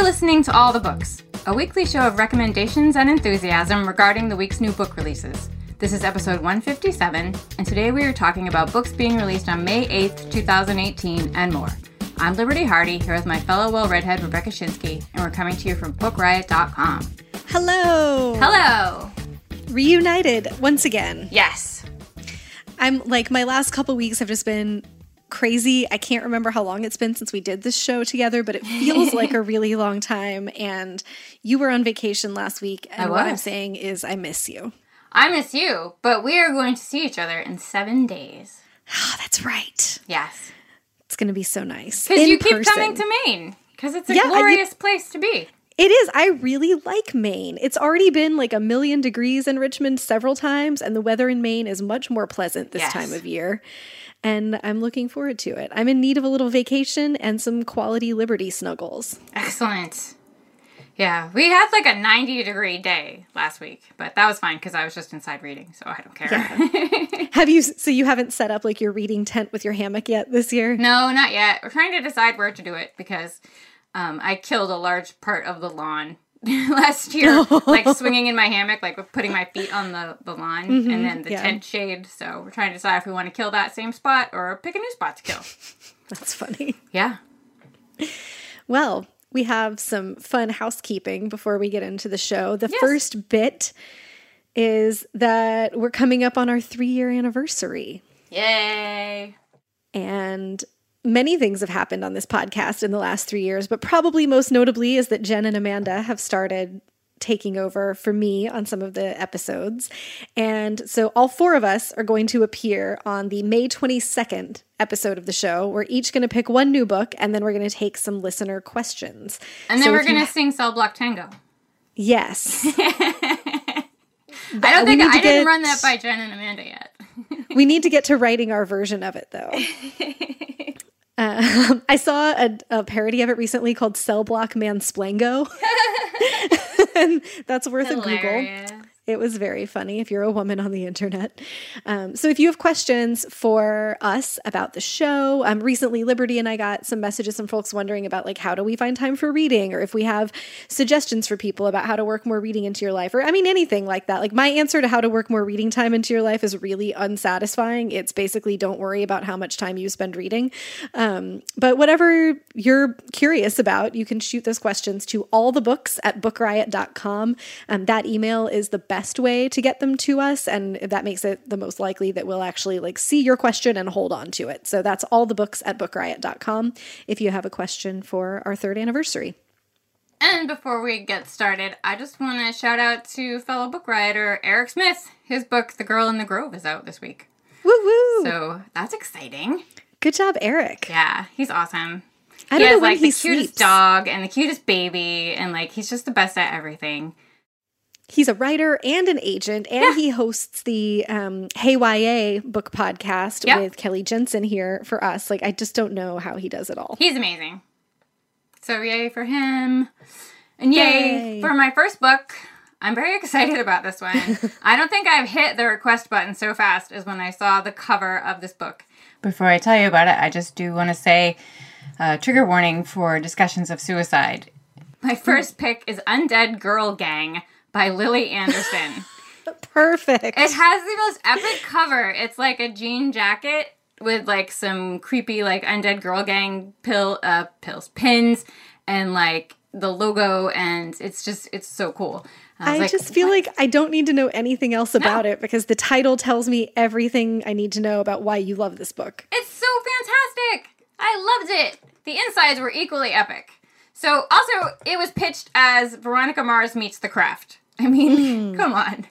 You're listening to All the Books, a weekly show of recommendations and enthusiasm regarding the week's new book releases. This is episode 157, and today we are talking about books being released on May 8th, 2018, and more. I'm Liberty Hardy, here with my fellow well redhead Rebecca Schinsky, and we're coming to you from BookRiot.com. Hello. Hello! Reunited once again. Yes. I'm like, my last couple weeks have just been crazy. I can't remember how long it's been since we did this show together, but it feels like a really long time. And you were on vacation last week. And what I'm saying is, I miss you. I miss you, but we are going to see each other in seven days. Oh, that's right. Yes. It's going to be so nice. Because you keep person. coming to Maine, because it's a Yeah, glorious place to be. It is. I really like Maine. It's already been like a million degrees in Richmond several times, and the weather in Maine is much more pleasant this Yes. time of year. And I'm looking forward to it. I'm in need of a little vacation and some quality Liberty snuggles. Excellent. Yeah, we had like a 90 degree day last week, but that was fine because I was just inside reading, so I don't care. Have you? So you haven't set up like your reading tent with your hammock yet this year? no, not yet. We're trying to decide where to do it because um, I killed a large part of the lawn last year, like swinging in my hammock, like putting my feet on the, the lawn and then the yeah. tent shade. So we're trying to decide if we want to kill that same spot or pick a new spot to kill. That's funny. Yeah. Well, we have some fun housekeeping before we get into the show. The Yes. first bit is that we're coming up on our three year anniversary. Yay. And many things have happened on this podcast in the last three years, but probably most notably is that Jen and Amanda have started taking over for me on some of the episodes. And so all four of us are going to appear on the May 22nd episode of the show. We're each going to pick one new book and then we're going to take some listener questions. And then So we're going to sing Cell Block Tango. Yes. I don't think I didn't run that by Jen and Amanda yet. we need to get to writing our version of it though. Um, I saw a, a parody of it recently called Cell Block Mansplango. and that's worth a Google. It was very funny if you're a woman on the internet. Um, so, if you have questions for us about the show, um, recently Liberty and I got some messages from folks wondering about like how do we find time for reading, or if we have suggestions for people about how to work more reading into your life, or I mean anything like that. Like my answer to how to work more reading time into your life is really unsatisfying. It's basically don't worry about how much time you spend reading. Um, but whatever you're curious about, you can shoot those questions to all the books at bookriot.com. Um, that email is the best way to get them to us, and that makes it the most likely that we'll actually like see your question and hold on to it. So that's all the books at bookriot.com if you have a question for our third anniversary. And before we get started, I just want to shout out to fellow book writer Eric Smith. His book, The Girl in the Grove, is out this week. Woo woo! So that's exciting. Good job, Eric. Yeah, he's awesome. I he don't has like he the cutest sleeps. dog and the cutest baby, and like he's just the best at everything. He's a writer and an agent, and Yeah. he hosts the um, Hey YA book podcast Yep. with Kelly Jensen here for us. Like, I just don't know how he does it all. He's amazing. So yay for him. And yay, Yay. for my first book. I'm very excited about this one. I don't think I've hit the request button so fast as when I saw the cover of this book. Before I tell you about it, I just do want to say uh, trigger warning for discussions of suicide. My first pick is Undead Girl Gang by Lily Anderson. Perfect. It has the most epic cover. It's like a jean jacket with like some creepy like undead girl gang pill uh pills pins and like the logo and it's just it's so cool. was I like, just feel like I don't need to know anything else about it because the title tells me everything I need to know about why you love this book. It's so fantastic. I loved it. The insides were equally epic. So also it was pitched as Veronica Mars meets The Craft. I mean, hmm. come on.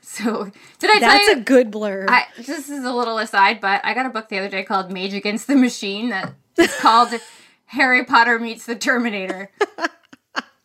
So did I That's tell you? That's a good blurb. I, this is a little aside, but I got a book the other day called Mage Against the Machine that is called Harry Potter Meets the Terminator.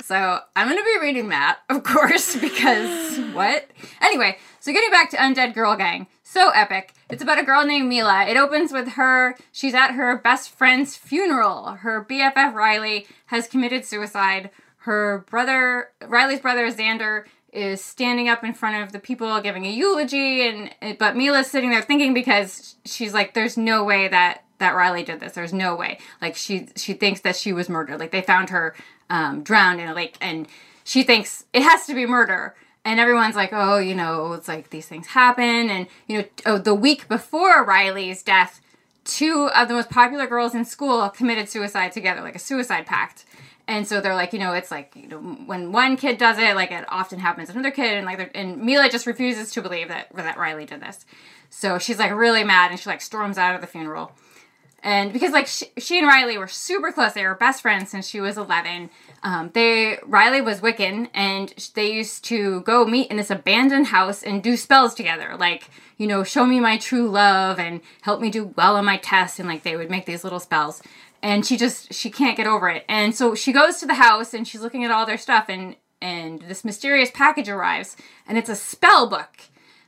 so I'm going to be reading that, of course, because what? Anyway, so getting back to Undead Girl Gang. So epic. It's about a girl named Mila. It opens with her, she's at her best friend's funeral. Her BFF Riley has committed suicide. Her brother, Riley's brother Xander, is standing up in front of the people giving a eulogy and but Mila's sitting there thinking because she's like there's no way that that Riley did this. There's no way. Like she she thinks that she was murdered. Like they found her um, drowned in a lake and she thinks it has to be murder. And everyone's like oh you know it's like these things happen. And you know oh the week before Riley's death two of the most popular girls in school committed suicide together like a suicide pact and so they're like, you know, it's like you know, when one kid does it, like it often happens to another kid, and like, and Mila just refuses to believe that that Riley did this. So she's like really mad, and she like storms out of the funeral. And because like she, she and Riley were super close, they were best friends since she was eleven. Um, they Riley was Wiccan, and they used to go meet in this abandoned house and do spells together, like you know, show me my true love and help me do well on my test, and like they would make these little spells and she just she can't get over it. And so she goes to the house and she's looking at all their stuff and and this mysterious package arrives and it's a spell book.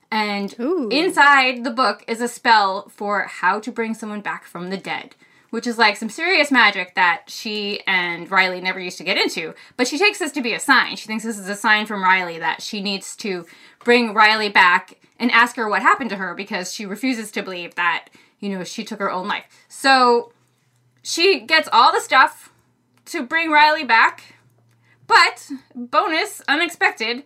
And Ooh. inside the book is a spell for how to bring someone back from the dead which is like some serious magic that she and Riley never used to get into. But she takes this to be a sign. She thinks this is a sign from Riley that she needs to bring Riley back and ask her what happened to her because she refuses to believe that you know she took her own life. So she gets all the stuff to bring Riley back. But, bonus, unexpected,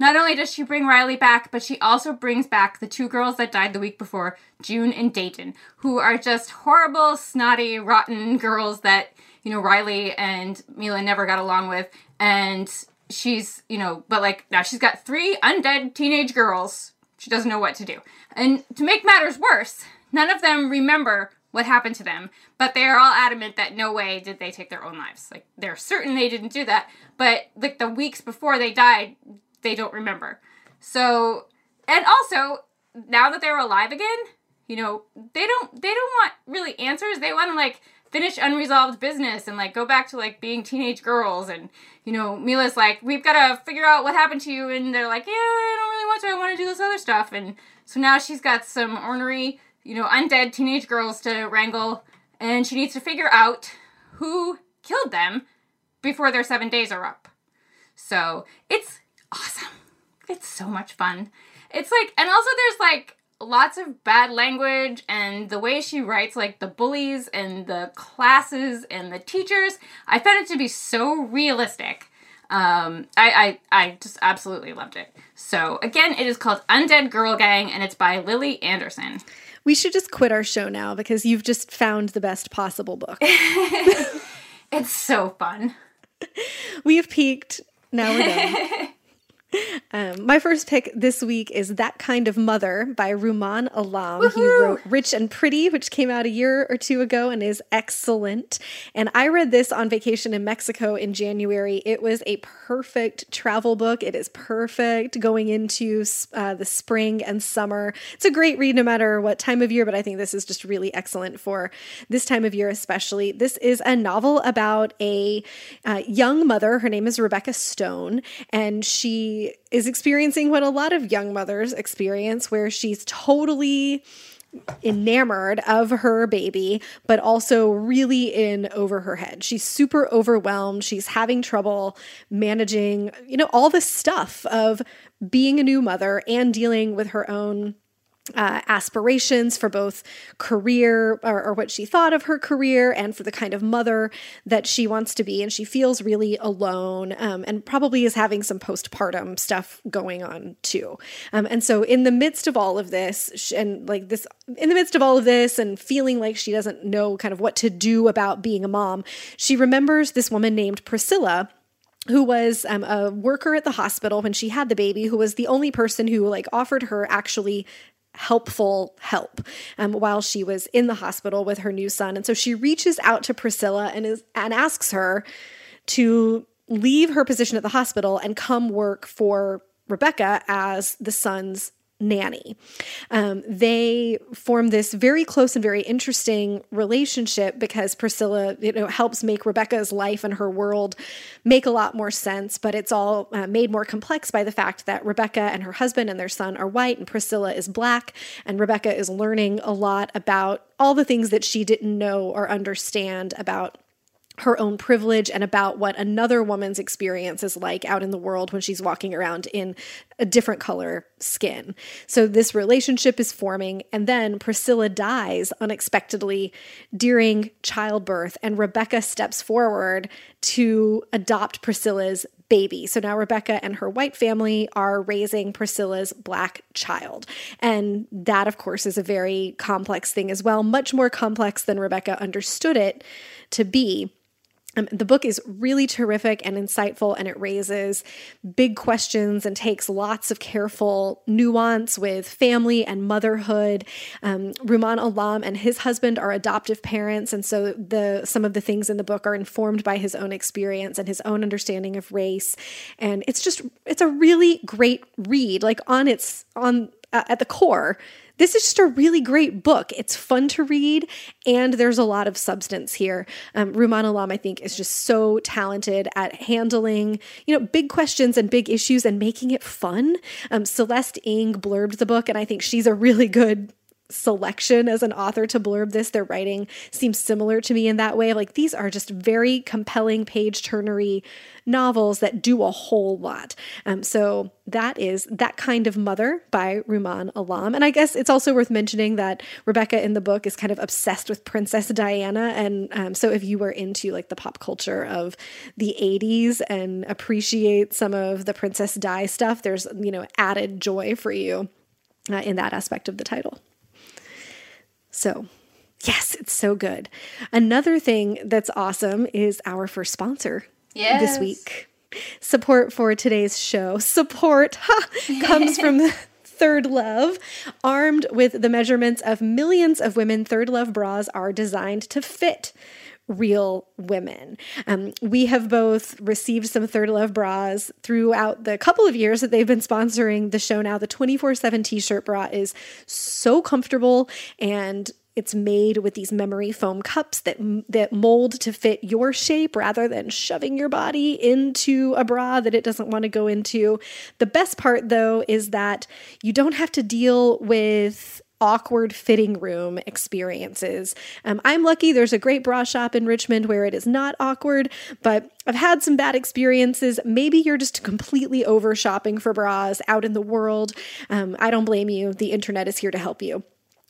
not only does she bring Riley back, but she also brings back the two girls that died the week before, June and Dayton, who are just horrible, snotty, rotten girls that, you know, Riley and Mila never got along with. And she's, you know, but like now she's got three undead teenage girls. She doesn't know what to do. And to make matters worse, none of them remember what happened to them, but they are all adamant that no way did they take their own lives. Like they're certain they didn't do that, but like the weeks before they died, they don't remember. So, and also now that they're alive again, you know, they don't they don't want really answers. They want to like finish unresolved business and like go back to like being teenage girls and you know Mila's like we've got to figure out what happened to you and they're like yeah I don't really want to I want to do this other stuff and so now she's got some ornery you know, undead teenage girls to wrangle, and she needs to figure out who killed them before their seven days are up. So it's awesome. It's so much fun. It's like, and also there's like lots of bad language, and the way she writes, like the bullies and the classes and the teachers, I found it to be so realistic. Um, I, I, I just absolutely loved it. So again, it is called Undead Girl Gang, and it's by Lily Anderson. We should just quit our show now because you've just found the best possible book. It's so fun. we have peaked. Now we're done. Um, my first pick this week is That Kind of Mother by Rumaan Alam. He wrote Rich and Pretty, which came out a year or two ago and is excellent. And I read this on vacation in Mexico in January. It was a perfect travel book. It is perfect going into uh, the spring and summer. It's a great read no matter what time of year, but I think this is just really excellent for this time of year, especially. This is a novel about a uh, young mother. Her name is Rebecca Stone, and she is experiencing what a lot of young mothers experience, where she's totally enamored of her baby, but also really in over her head. She's super overwhelmed. She's having trouble managing, you know, all the stuff of being a new mother and dealing with her own uh, aspirations for both career or, or, what she thought of her career and for the kind of mother that she wants to be. And she feels really alone um, and probably is having some postpartum stuff going on too. Um, and so, in the midst of all of this, and like this, in the midst of all of this, and feeling like she doesn't know kind of what to do about being a mom, she remembers this woman named Priscilla who was um, a worker at the hospital when she had the baby who was the only person who like offered her actually helpful help um, while she was in the hospital with her new son. And so she reaches out to Priscilla and is and asks her to leave her position at the hospital and come work for Rebecca as the son's nanny. Um, they form this very close and very interesting relationship because Priscilla, you know, helps make Rebecca's life and her world make a lot more sense. But it's all uh, made more complex by the fact that Rebecca and her husband and their son are white, and Priscilla is black, and Rebecca is learning a lot about all the things that she didn't know or understand about her own privilege and about what another woman's experience is like out in the world when she's walking around in a different color skin. So this relationship is forming, and then Priscilla dies unexpectedly during childbirth, and Rebecca steps forward to adopt Priscilla's baby. So now Rebecca and her white family are raising Priscilla's black child. And that, of course, is a very complex thing as well, much more complex than Rebecca understood it to be. Um, the book is really terrific and insightful, and it raises big questions and takes lots of careful nuance with family and motherhood. Um, Rumaan Alam and his husband are adoptive parents, and so the some of the things in the book are informed by his own experience and his own understanding of race. And it's just it's a really great read, like on its on uh, at the core this is just a really great book. It's fun to read, and there's a lot of substance here. Um, Rumaan Alam, I think, is just so talented at handling, you know, big questions and big issues and making it fun. Um, Celeste Ng blurbed the book, and I think she's a really good selection as an author to blurb this. Their writing seems similar to me in that way. Like these are just very compelling page turnery novels that do a whole lot. Um, so that is That Kind of Mother by Rumaan Alam. And I guess it's also worth mentioning that Rebecca in the book is kind of obsessed with Princess Diana. And um, so if you were into like the pop culture of the 80s and appreciate some of the Princess Di stuff, there's, you know, added joy for you uh, in that aspect of the title. So, yes, it's so good. Another thing that's awesome is our first sponsor yes. this week. Support for today's show, support ha, comes from ThirdLove. Armed with the measurements of millions of women, ThirdLove bras are designed to fit real women. Um, we have both received some ThirdLove bras throughout the couple of years that they've been sponsoring the show now. The 24 7 t shirt bra is so comfortable and it's made with these memory foam cups that that mold to fit your shape rather than shoving your body into a bra that it doesn't want to go into. The best part though is that you don't have to deal with awkward fitting room experiences. Um, I'm lucky there's a great bra shop in Richmond where it is not awkward, but I've had some bad experiences. Maybe you're just completely over shopping for bras out in the world. Um, I don't blame you. The internet is here to help you.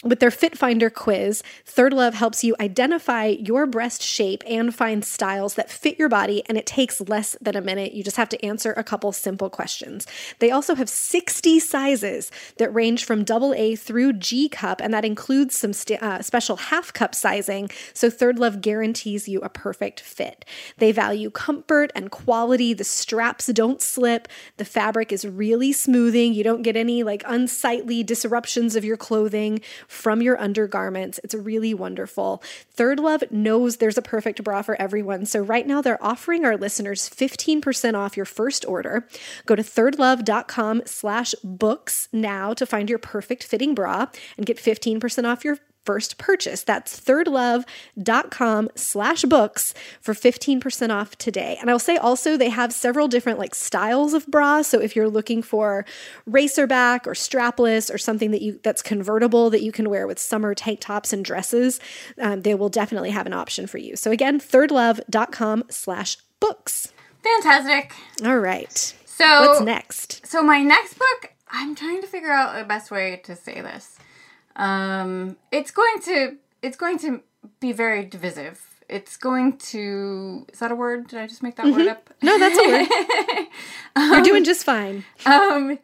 With their Fit Finder quiz, ThirdLove helps you identify your breast shape and find styles that fit your body, and it takes less than a minute. You just have to answer a couple simple questions. They also have 60 sizes that range from double A through G cup, and that includes some st- uh, special half cup sizing. So ThirdLove guarantees you a perfect fit. They value comfort and quality. The straps don't slip. The fabric is really smoothing. You don't get any like unsightly disruptions of your clothing from your undergarments. It's really wonderful. ThirdLove knows there's a perfect bra for everyone. So right now they're offering our listeners 15% off your first order. Go to thirdlove.com slash books now to find your perfect fitting bra and get 15% off your first purchase. That's thirdlove.com slash books for 15% off today. And I'll say also they have several different like styles of bras. So if you're looking for racer back or strapless or something that you that's convertible that you can wear with summer tank tops and dresses, um, they will definitely have an option for you. So again, thirdlove.com slash books. Fantastic. All right. So what's next? So my next book, I'm trying to figure out the best way to say this. Um, it's going to it's going to be very divisive. It's going to is that a word? Did I just make that mm-hmm. word up? No, that's a word. um, You're doing just fine. Um,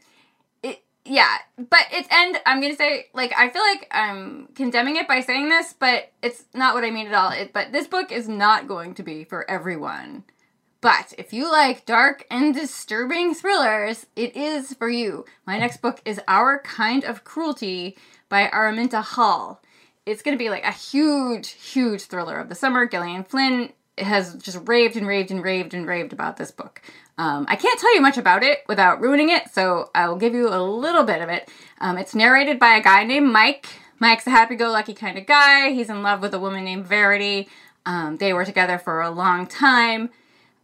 it, yeah, but it's and I'm gonna say like I feel like I'm condemning it by saying this, but it's not what I mean at all. It, but this book is not going to be for everyone. But if you like dark and disturbing thrillers, it is for you. My next book is Our Kind of Cruelty by Araminta Hall. It's going to be like a huge, huge thriller of the summer. Gillian Flynn has just raved and raved and raved and raved about this book. Um, I can't tell you much about it without ruining it, so I will give you a little bit of it. Um, it's narrated by a guy named Mike. Mike's a happy-go-lucky kind of guy. He's in love with a woman named Verity. Um, they were together for a long time.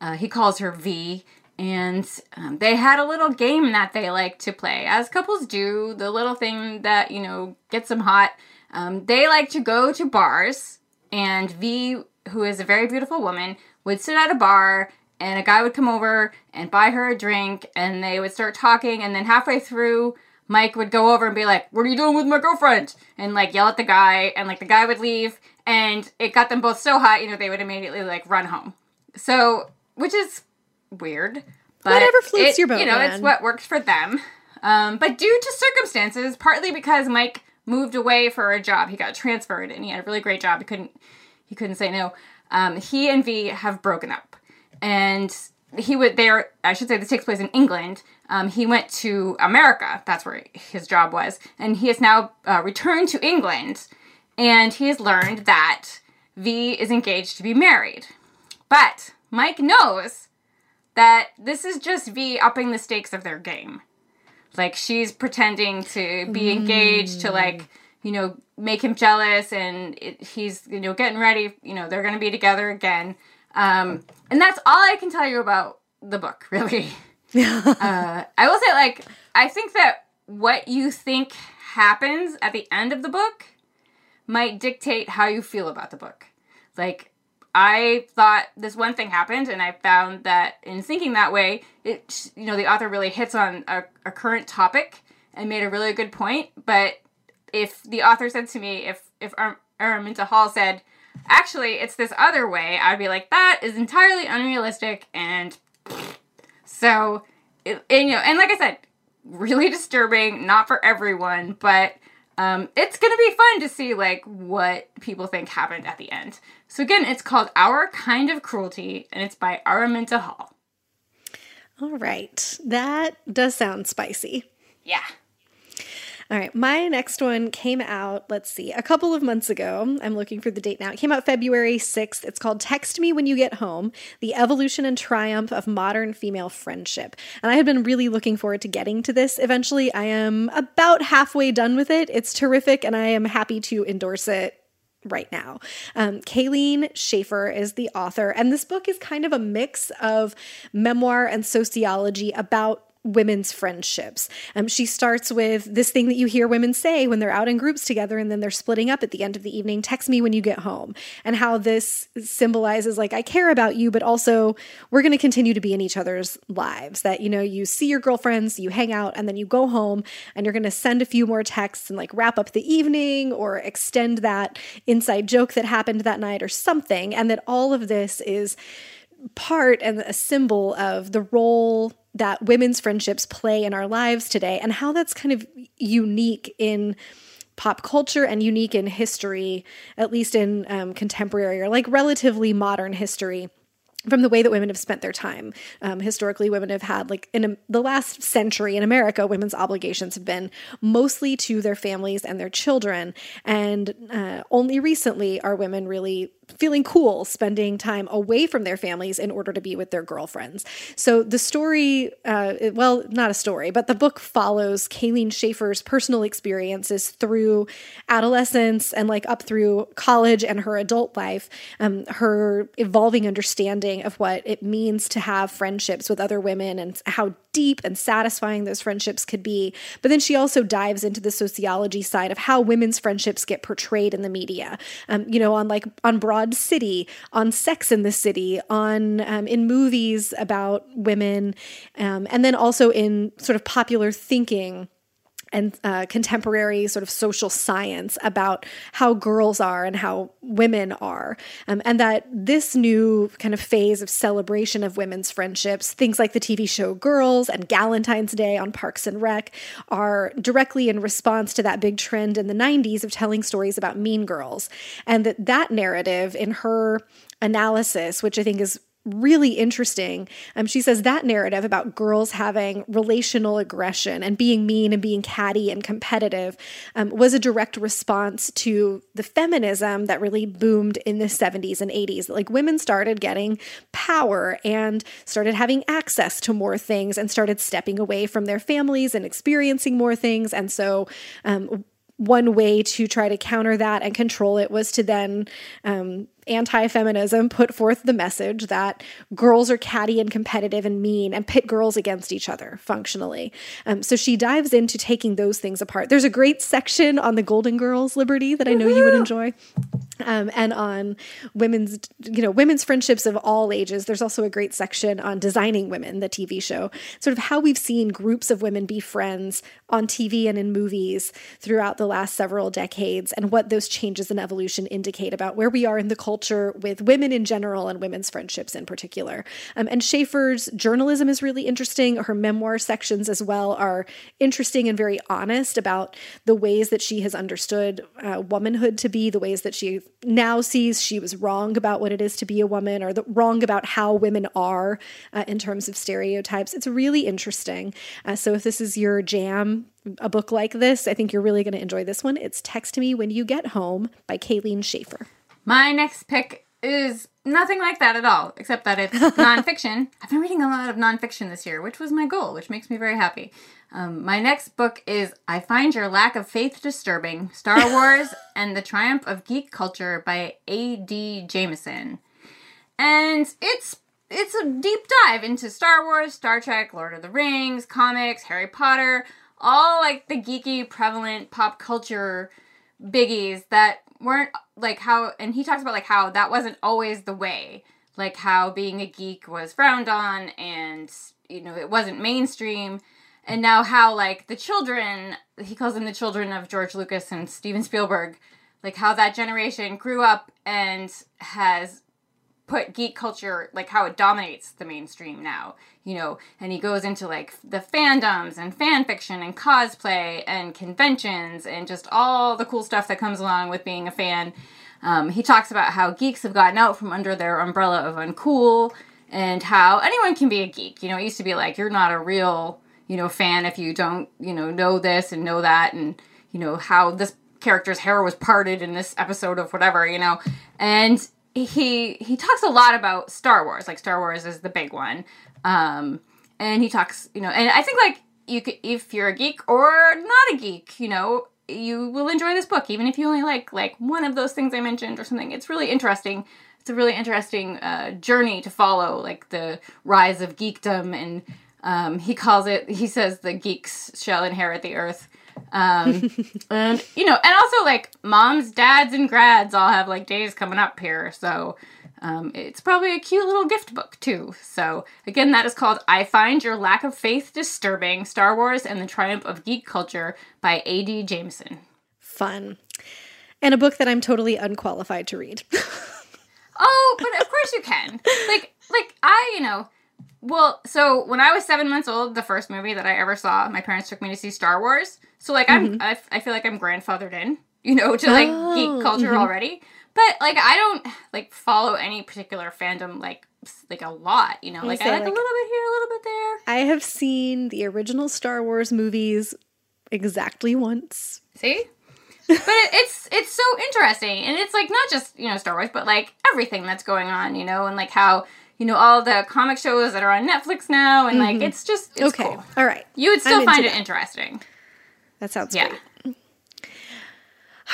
Uh, he calls her V, and um, they had a little game that they like to play, as couples do. The little thing that you know gets them hot. Um, they like to go to bars, and V, who is a very beautiful woman, would sit at a bar and a guy would come over and buy her a drink and they would start talking and then halfway through Mike would go over and be like, "What are you doing with my girlfriend?" and like yell at the guy and like the guy would leave and it got them both so hot, you know, they would immediately like run home. So, which is weird, but Whatever floats it- your boat, You know, man. it's what works for them. Um, but due to circumstances, partly because Mike moved away for a job, he got transferred and he had a really great job. He couldn't he couldn't say no. Um, he and V have broken up, and he would there. I should say this takes place in England. Um, he went to America. That's where his job was, and he has now uh, returned to England, and he has learned that V is engaged to be married. But Mike knows that this is just V upping the stakes of their game. Like she's pretending to be engaged to like, you know, make him jealous and it, he's, you know, getting ready, you know, they're going to be together again. Um, and that's all I can tell you about the book, really. uh, I will say, like, I think that what you think happens at the end of the book might dictate how you feel about the book. Like, I thought this one thing happened, and I found that in thinking that way, it you know the author really hits on a, a current topic and made a really good point. But if the author said to me, if if Ar- Araminta Hall said, actually it's this other way, I'd be like, that is entirely unrealistic, and so it, and, you know, and like I said, really disturbing, not for everyone, but um, it's gonna be fun to see like what people think happened at the end. So again, it's called Our Kind of Cruelty, and it's by Araminta Hall. All right. That does sound spicy. Yeah. All right, my next one came out, let's see, a couple of months ago. I'm looking for the date now. It came out February 6th. It's called Text Me When You Get Home The Evolution and Triumph of Modern Female Friendship. And I had been really looking forward to getting to this eventually. I am about halfway done with it. It's terrific, and I am happy to endorse it right now. Um, Kayleen Schaefer is the author, and this book is kind of a mix of memoir and sociology about women's friendships. Um, she starts with this thing that you hear women say when they're out in groups together and then they're splitting up at the end of the evening text me when you get home, and how this symbolizes like, I care about you, but also we're going to continue to be in each other's lives. That, you know, you see your girlfriends, you hang out, and then you go home and you're going to send a few more texts and like wrap up the evening or extend that inside joke that happened that night or something. And that all of this is part and a symbol of the role that women's friendships play in our lives today and how that's kind of unique in pop culture and unique in history, at least in um, contemporary or like relatively modern history. From the way that women have spent their time. Um, historically, women have had, like, in a, the last century in America, women's obligations have been mostly to their families and their children. And uh, only recently are women really feeling cool spending time away from their families in order to be with their girlfriends. So the story, uh, well, not a story, but the book follows Kayleen Schaefer's personal experiences through adolescence and like up through college and her adult life, um, her evolving understanding of what it means to have friendships with other women and how deep and satisfying those friendships could be. But then she also dives into the sociology side of how women's friendships get portrayed in the media. Um, you know, on like on Broad City, on Sex and the City, on um, in movies about women, um, and then also in sort of popular thinking and uh, contemporary sort of social science about how girls are and how women are. Um, and that this new kind of phase of celebration of women's friendships, things like the TV show Girls and Galentine's Day on Parks and Rec, are directly in response to that big trend in the 90s of telling stories about mean girls. And that that narrative in her analysis, which I think is really interesting. Um, she says that narrative about girls having relational aggression and being mean and being catty and competitive um, was a direct response to the feminism that really boomed in the 70s and 80s. Like women started getting power and started having access to more things and started stepping away from their families and experiencing more things. And so, um, one way to try to counter that and control it was to then um, anti feminism put forth the message that girls are catty and competitive and mean and pit girls against each other functionally. Um, so she dives into taking those things apart. There's a great section on the Golden Girls Liberty that I know you would enjoy. Um, and on women's, you know, women's friendships of all ages. There's also a great section on designing women, the TV show, sort of how we've seen groups of women be friends on TV and in movies throughout the last several decades, and what those changes in evolution indicate about where we are in the culture with women in general and women's friendships in particular. Um, and Schaefer's journalism is really interesting. Her memoir sections as well are interesting and very honest about the ways that she has understood uh, womanhood to be, the ways that she now sees she was wrong about what it is to be a woman or the, wrong about how women are uh, in terms of stereotypes. It's really interesting. Uh, so if this is your jam, a book like this, I think you're really going to enjoy this one. It's Text Me When You Get Home by Kayleen Schaefer. My next pick is nothing like that at all, except that it's nonfiction. I've been reading a lot of nonfiction this year, which was my goal, which makes me very happy. Um, my next book is I Find Your Lack of Faith Disturbing Star Wars and the Triumph of Geek Culture by A.D. Jameson. And it's it's a deep dive into Star Wars, Star Trek, Lord of the Rings, comics, Harry Potter, all like the geeky, prevalent pop culture biggies that weren't like how and he talks about like how that wasn't always the way. Like how being a geek was frowned on and you know it wasn't mainstream. And now how like the children he calls them the children of george lucas and steven spielberg like how that generation grew up and has put geek culture like how it dominates the mainstream now you know? And he goes into like the fandoms and fan fiction and cosplay and conventions and just all the cool stuff that comes along with being a fan. Um, he talks about how geeks have gotten out from under their umbrella of uncool and how anyone can be a geek you know? It used to be like you're not a real you know fan if you don't you know know this and know that and you know how this character's hair was parted in this episode of whatever you know? And he he talks a lot about Star Wars. Like Star Wars is the big one. Um, and he talks, you know, and I think like you could if you're a geek or not a geek, you know, you will enjoy this book even if you only like like one of those things I mentioned or something. It's really interesting. It's a really interesting uh, journey to follow, like the rise of geekdom, and um, he calls it. He says the geeks shall inherit the earth. Um, and you know, and also like moms, dads, and grads all have like days coming up here, so um, it's probably a cute little gift book too. So again, that is called "I Find Your Lack of Faith Disturbing: Star Wars and the Triumph of Geek Culture" by A.D. Jameson. Fun, and a book that I'm totally unqualified to read. oh, but of course you can. Like, like I, you know well, so when I was seven months old, the first movie that I ever saw, my parents took me to see Star Wars. So like mm-hmm. I'm, I, I feel like I'm grandfathered in, you know, to like oh, geek culture mm-hmm. already. But like I don't like follow any particular fandom like like a lot, you know. Like I, I like, like a little bit here, a little bit there. I have seen the original Star Wars movies exactly once. See? but it, it's it's so interesting and it's like not just you know star wars but like everything that's going on you know and like how you know all the comic shows that are on Netflix now, and mm-hmm. like it's just it's okay. Cool. All right, you would still find it interesting. That sounds yeah. great.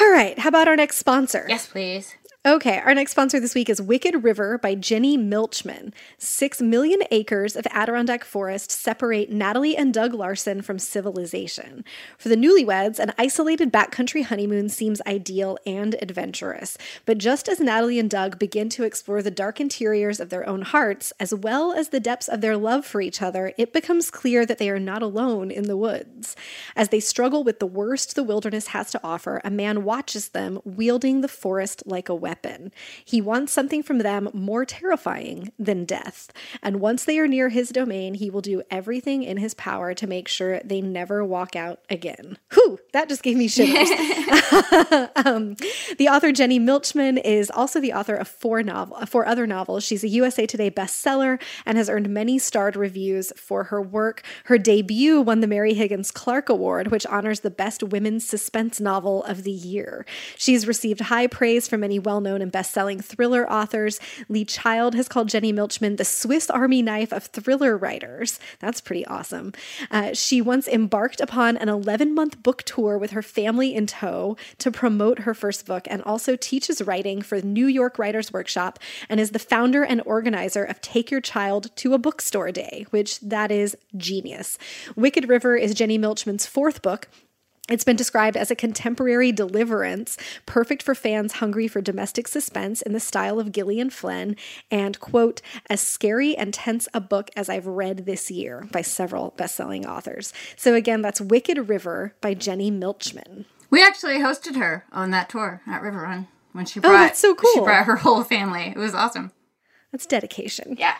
All right, how about our next sponsor? Yes, please. Okay, our next sponsor this week is Wicked River by Jenny Milchman. Six million acres of Adirondack forest separate Natalie and Doug Larson from civilization. For the newlyweds, an isolated backcountry honeymoon seems ideal and adventurous. But just as Natalie and Doug begin to explore the dark interiors of their own hearts, as well as the depths of their love for each other, it becomes clear that they are not alone in the woods. As they struggle with the worst the wilderness has to offer, a man watches them wielding the forest like a weapon weapon. He wants something from them more terrifying than death. And once they are near his domain, he will do everything in his power to make sure they never walk out again. Whew, that just gave me shivers. um, the author Jenny Milchman is also the author of four novel, four other novels. She's a USA Today bestseller and has earned many starred reviews for her work. Her debut won the Mary Higgins Clark Award, which honors the best women's suspense novel of the year. She's received high praise from many well-known and best-selling thriller authors. Lee Child has called Jenny Milchman the Swiss Army knife of thriller writers. That's pretty awesome. Uh, she once embarked upon an 11-month book tour with her family in tow to promote her first book and also teaches writing for New York Writers Workshop and is the founder and organizer of Take Your Child to a Bookstore Day, which that is genius. Wicked River is Jenny Milchman's fourth book, it's been described as a contemporary deliverance, perfect for fans hungry for domestic suspense in the style of Gillian Flynn, and, quote, as scary and tense a book as I've read this year by several best selling authors. So, again, that's Wicked River by Jenny Milchman. We actually hosted her on that tour at River Run when she oh, brought, Oh, that's so cool. She brought her whole family. It was awesome. That's dedication. Yeah.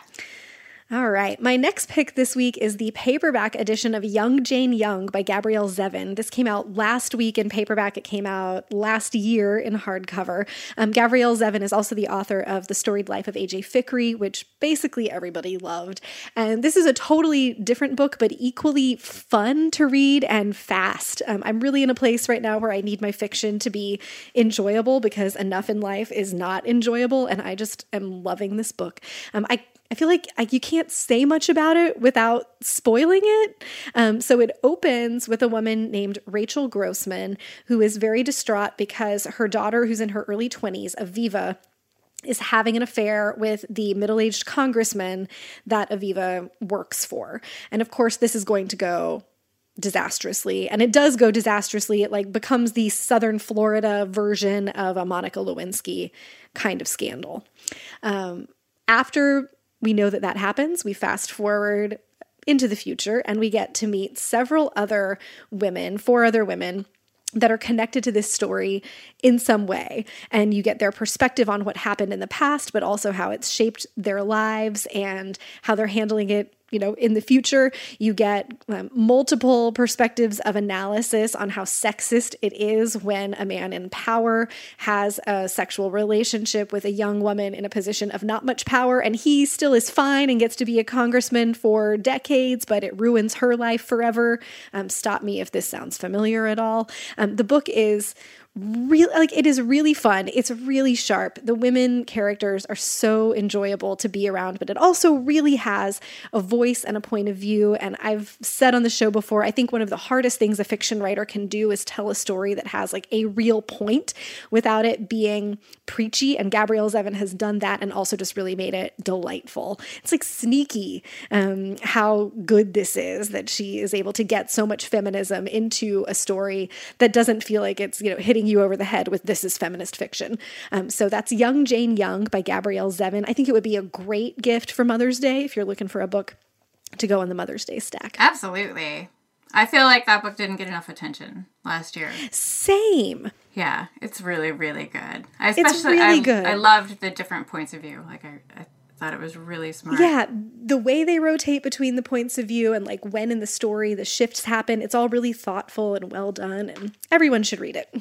All right. My next pick this week is the paperback edition of Young Jane Young by Gabrielle Zevin. This came out last week in paperback. It came out last year in hardcover. Um, Gabrielle Zevin is also the author of The Storied Life of A.J. Fikry, which basically everybody loved. And this is a totally different book, but equally fun to read and fast. Um, I'm really in a place right now where I need my fiction to be enjoyable because enough in life is not enjoyable. And I just am loving this book. Um, I I feel like I, you can't say much about it without spoiling it. Um, so it opens with a woman named Rachel Grossman, who is very distraught because her daughter, who's in her early 20s, Aviva, is having an affair with the middle aged congressman that Aviva works for. And of course, this is going to go disastrously and it does go disastrously it like becomes the southern florida version of a monica lewinsky kind of scandal um, after we know that that happens we fast forward into the future and we get to meet several other women four other women that are connected to this story in some way. And you get their perspective on what happened in the past, but also how it's shaped their lives and how they're handling it. You know, in the future, you get um, multiple perspectives of analysis on how sexist it is when a man in power has a sexual relationship with a young woman in a position of not much power, and he still is fine and gets to be a congressman for decades, but it ruins her life forever. Um, stop me if this sounds familiar at all. Um, the book is really like it is really fun. It's really sharp. The women characters are so enjoyable to be around but it also really has a voice and a point of view. And i've said on the show before i think one of the hardest things a fiction writer can do is tell a story that has like a real point without it being preachy. And gabrielle zevin has done that and also just really made it delightful. It's like sneaky um, how good this is that she is able to get so much feminism into a story that doesn't feel like it's you know hitting you over the head with this is feminist fiction. Um, so that's Young Jane Young by Gabrielle Zevin. I think it would be a great gift for Mother's Day if you're looking for a book to go on the Mother's Day stack. Absolutely. I feel like that book didn't get enough attention last year. Same. Yeah, it's really, really good. I especially, really I, good. I loved the different points of view. Like, I, I thought it was really smart. Yeah, the way they rotate between the points of view and like when in the story the shifts happen, it's all really thoughtful and well done, and everyone should read it.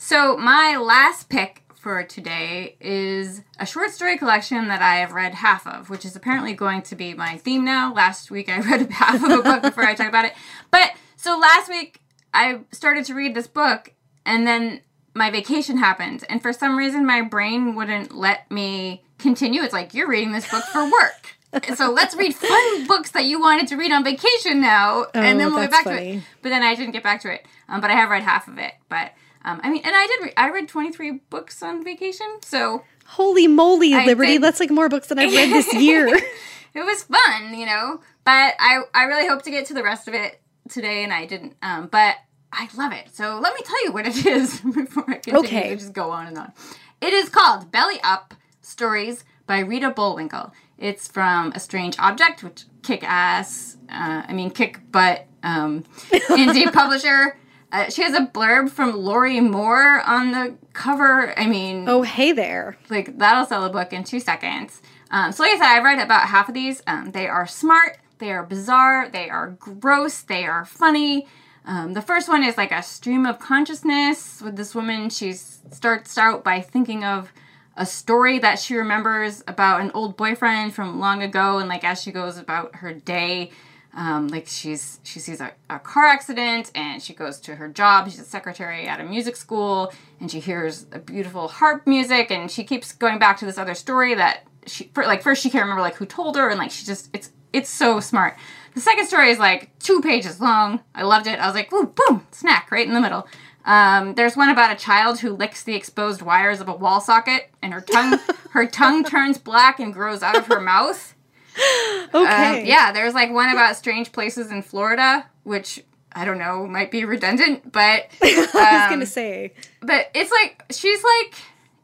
So, my last pick for today is a short story collection that I have read half of, which is apparently going to be my theme now. Last week I read half of a book before I talk about it. But so last week I started to read this book and then my vacation happened. And for some reason my brain wouldn't let me continue. It's like, you're reading this book for work. so let's read fun books that you wanted to read on vacation now, and Oh, then we'll get back to it. But then I didn't get back to it. Um, but I have read half of it. But um, I mean, and I did. Re- I read twenty three books on vacation, so Holy moly, I Liberty! That's like more books than I've read this year. it was fun, you know. But I I really hope to get to the rest of it today, and I didn't. Um, but I love it. So let me tell you what it is before I continue Okay. to just go on and on. It is called Belly Up Stories by Rita Bullwinkel. It's from A Strange Object, which kick ass, uh, I mean, kick butt um, indie publisher. Uh, she has a blurb from Lorrie Moore on the cover. I mean, Oh, hey there. like that'll sell a book in two seconds. Um, so, like I said, I've read about half of these. Um, they are smart, they are bizarre, they are gross, they are funny. Um, the first one is like a stream of consciousness with this woman. She starts out by thinking of a story that she remembers about an old boyfriend from long ago, and like as she goes about her day, um, like she's she sees a, a car accident and she goes to her job. She's a secretary at a music school, and she hears a beautiful harp music, and she keeps going back to this other story that she for, like first she can't remember like who told her, and like she just it's it's so smart. The second story is like two pages long. I loved it. I was like, ooh, boom, snack right in the middle. Um, there's one about a child who licks the exposed wires of a wall socket, and her tongue her tongue turns black and grows out of her mouth. Okay. Um, yeah, there's like one about strange places in Florida, which I don't know might be redundant, but I was um, going to say. but it's like she's like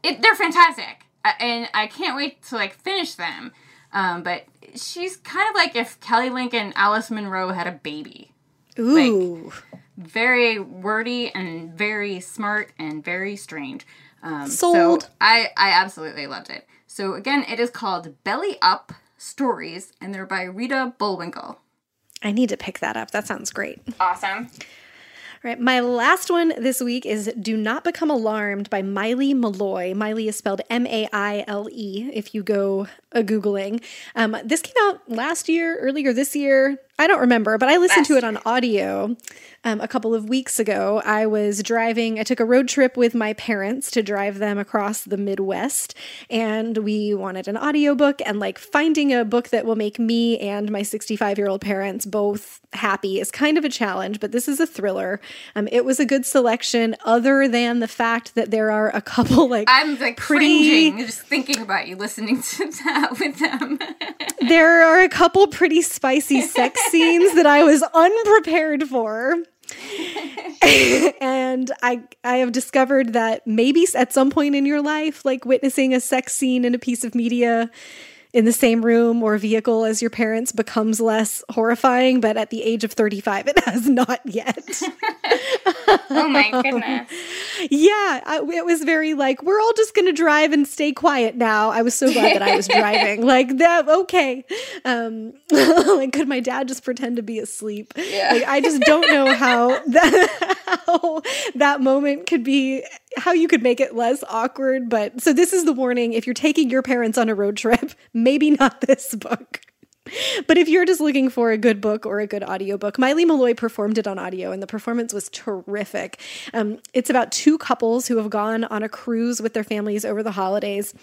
it, they're fantastic, and I can't wait to like finish them. Um, but she's kind of like if Kelly Link and Alice Munro had a baby. Ooh. Very wordy and very smart and very strange. Um, Sold. So I I absolutely loved it. So again, it is called Belly Up Stories, and they're by Rita Bullwinkel. I need to pick that up. That sounds great. Awesome. All right, my last one this week is Do Not Become Alarmed by Maile Meloy. Maile is spelled M A I L E if you go a Googling. Um, this came out last year, earlier this year. I don't remember, but I listened to it on audio um, a couple of weeks ago. I was driving, I took a road trip with my parents to drive them across the Midwest, and we wanted an audiobook. And like finding a book that will make me and my 65 year old parents both happy is kind of a challenge, but this is a thriller. Um, it was a good selection, other than the fact that there are a couple like I'm like Pretty- cringing just thinking about you listening to that with them. There are a couple pretty spicy sex scenes that I was unprepared for. and I I have discovered that maybe at some point in your life like witnessing a sex scene in a piece of media in the same room or vehicle as your parents becomes less horrifying but at the age of 35 it has not yet. oh my goodness. yeah, I, it was very like we're all just going to drive and stay quiet now. I was so glad that I was driving. Like that okay. Um like could my dad just pretend to be asleep? Yeah. Like I just don't know how that how that moment could be how you could make it less awkward, but so this is the warning if you're taking your parents on a road trip, maybe not this book. But if you're just looking for a good book or a good audiobook, Maile Meloy performed it on audio and the performance was terrific. Um, it's about two couples who have gone on a cruise with their families over the holidays.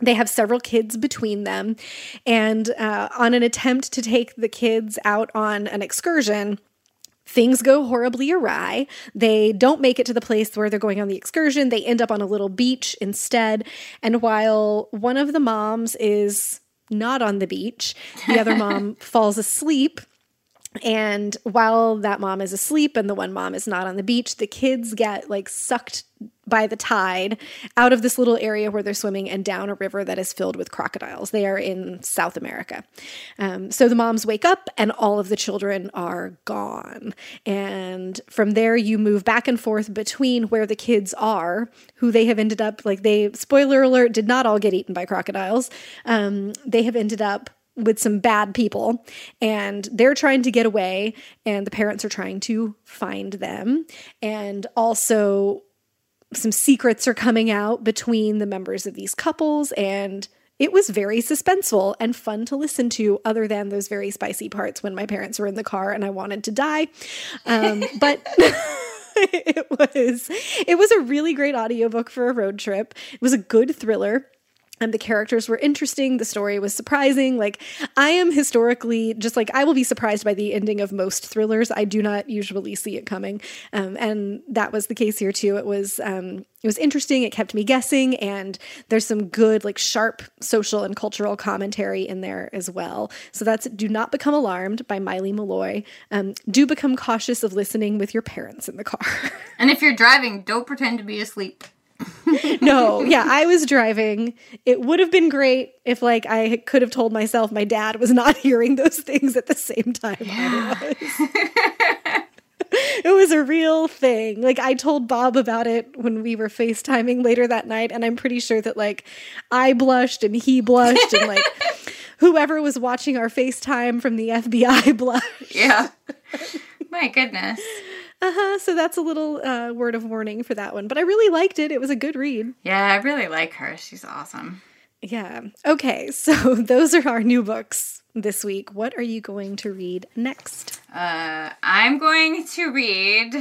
They have several kids between them. And uh, on an attempt to take the kids out on an excursion, things go horribly awry. They don't make it to the place where they're going on the excursion. They end up on a little beach instead. And while one of the moms is not on the beach, the other mom falls asleep. And while that mom is asleep and the one mom is not on the beach, the kids get like sucked by the tide out of this little area where they're swimming and down a river that is filled with crocodiles. They are in South America. Um, so the moms wake up and all of the children are gone. And from there, you move back and forth between where the kids are, who they have ended up, like they, spoiler alert, did not all get eaten by crocodiles. Um, they have ended up with some bad people and they're trying to get away and the parents are trying to find them. And also some secrets are coming out between the members of these couples and it was very suspenseful and fun to listen to other than those very spicy parts when my parents were in the car and i wanted to die. Um, but it was it was a really great audiobook for a road trip. It was a good thriller and the characters were interesting. The story was surprising. Like i am historically just like i will be surprised by the ending of most thrillers. I do not usually see it coming. Um, and that was the case here too. It was um, it was interesting. It kept me guessing. And there's some good like sharp social and cultural commentary in there as well. So that's do not become alarmed by Maile Meloy um, do become cautious of listening with your parents in the car. And if you're driving, don't pretend to be asleep. no, yeah, I was driving. It would have been great if, like, I could have told myself my dad was not hearing those things at the same time I was. it was a real thing. Like I told Bob about it when we were FaceTiming later that night, and I'm pretty sure that like I blushed and he blushed and like whoever was watching our FaceTime from the FBI blushed. Yeah. My goodness. Uh-huh. So that's a little uh, word of warning for that one. But I really liked it. It was a good read. Yeah, I really like her. She's awesome. Yeah. Okay. So those are our new books this week. What are you going to read next? Uh, I'm going to read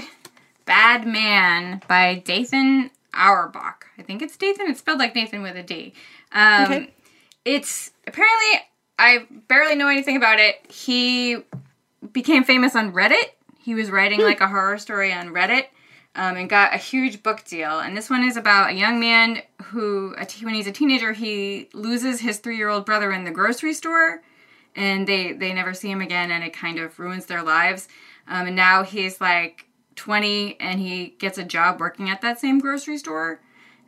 Bad Man by Dathan Auerbach. I think it's Dathan. It's spelled like Nathan with a D. Um, Okay. It's apparently, I barely know anything about it. He became famous on Reddit. He was writing like a horror story on Reddit. Um, and got a huge book deal. And this one is about a young man who, when he's a teenager, he loses his three-year-old brother in the grocery store, and they they never see him again, and it kind of ruins their lives. Um, and now he's like 20, and he gets a job working at that same grocery store,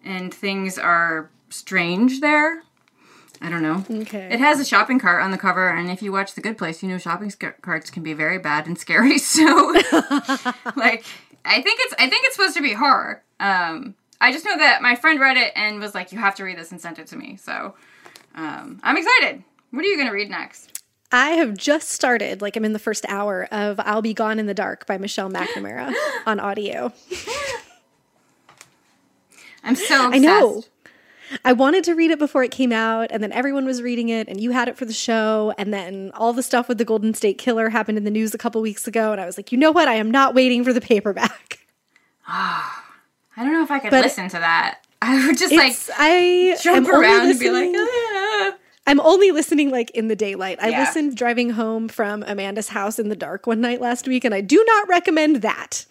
and things are strange there. I don't know. Okay. It has a shopping cart on the cover, and if you watch The Good Place, you know shopping sc- carts can be very bad and scary. So, like, I think it's I think it's supposed to be horror. Um, I just know that my friend read it and was like, "You have to read this," and sent it to me. So, um, I'm excited. What are you gonna read next? I have just started, like I'm in the first hour of I'll Be Gone in the Dark by Michelle McNamara on audio. I'm so obsessed. I know. I wanted to read it before it came out, and then everyone was reading it, and you had it for the show, and then all the stuff with the Golden State Killer happened in the news a couple weeks ago, and I was like, you know what? I am not waiting for the paperback. I don't know if I could But- listen to that. I would just like I jump around and be like, "Ah." I'm only listening like in the daylight. I Yeah. listened driving home from Amanda's house in the dark one night last week, and I do not recommend that.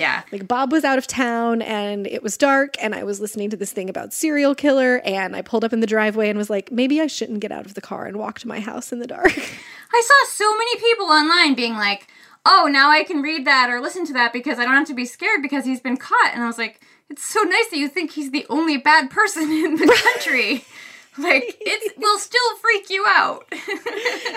Yeah. Like Bob was out of town and it was dark and I was listening to this thing about serial killer and I pulled up in the driveway and was like, maybe I shouldn't get out of the car and walk to my house in the dark. I saw so many people online being like, "Oh, now I can read that or listen to that because I don't have to be scared because he's been caught." And I was like, "It's so nice that you think he's the only bad person in the country." like, it will still freak you out.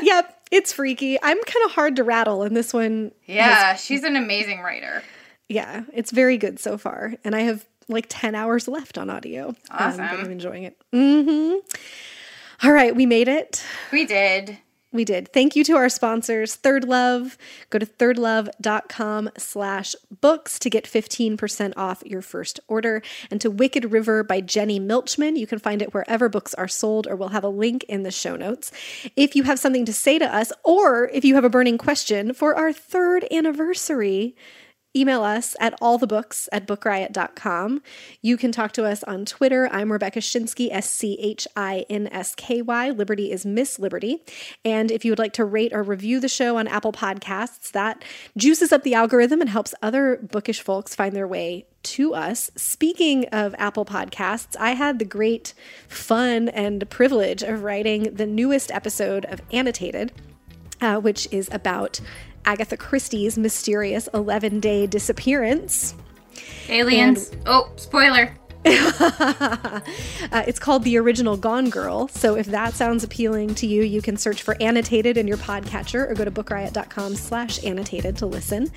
yep, it's freaky. I'm kind of hard to rattle and this one yeah, she's an amazing writer. Yeah, it's very good so far. And I have like 10 hours left on audio. Um, but Awesome. I'm enjoying it. Mhm. All right, we made it. We did. We did. Thank you to our sponsors, ThirdLove. Go to thirdlove.com slash books to get 15% off your first order. And to Wicked River by Jenny Milchman. You can find it wherever books are sold, or we'll have a link in the show notes. If you have something to say to us, or if you have a burning question for our third anniversary, email us at allthebooks at bookriot.com. You can talk to us on Twitter. I'm Rebecca Schinsky, S C H I N S K Y. Liberty is Miss Liberty. And if you would like to rate or review the show on Apple Podcasts, that juices up the algorithm and helps other bookish folks find their way to us. Speaking of Apple Podcasts, I had the great fun and privilege of writing the newest episode of Annotated uh, which is about Agatha Christie's mysterious 11 day disappearance. Aliens. oh, spoiler. Uh, it's called The Original Gone Girl. So if that sounds appealing to you, you can search for annotated in your podcatcher or go to bookriot.com slash annotated to listen.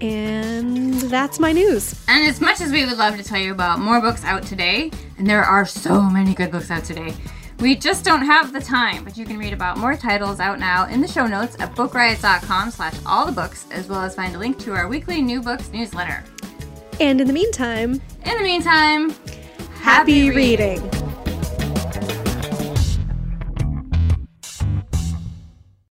And that's my news. And as much as we would love to tell you about more books out today, and there are so many good books out today, we just don't have the time. But you can read about more titles out now in the show notes at bookriot.com slash all the books, as well as find a link to our weekly new books newsletter. And in the meantime, In the meantime, happy reading.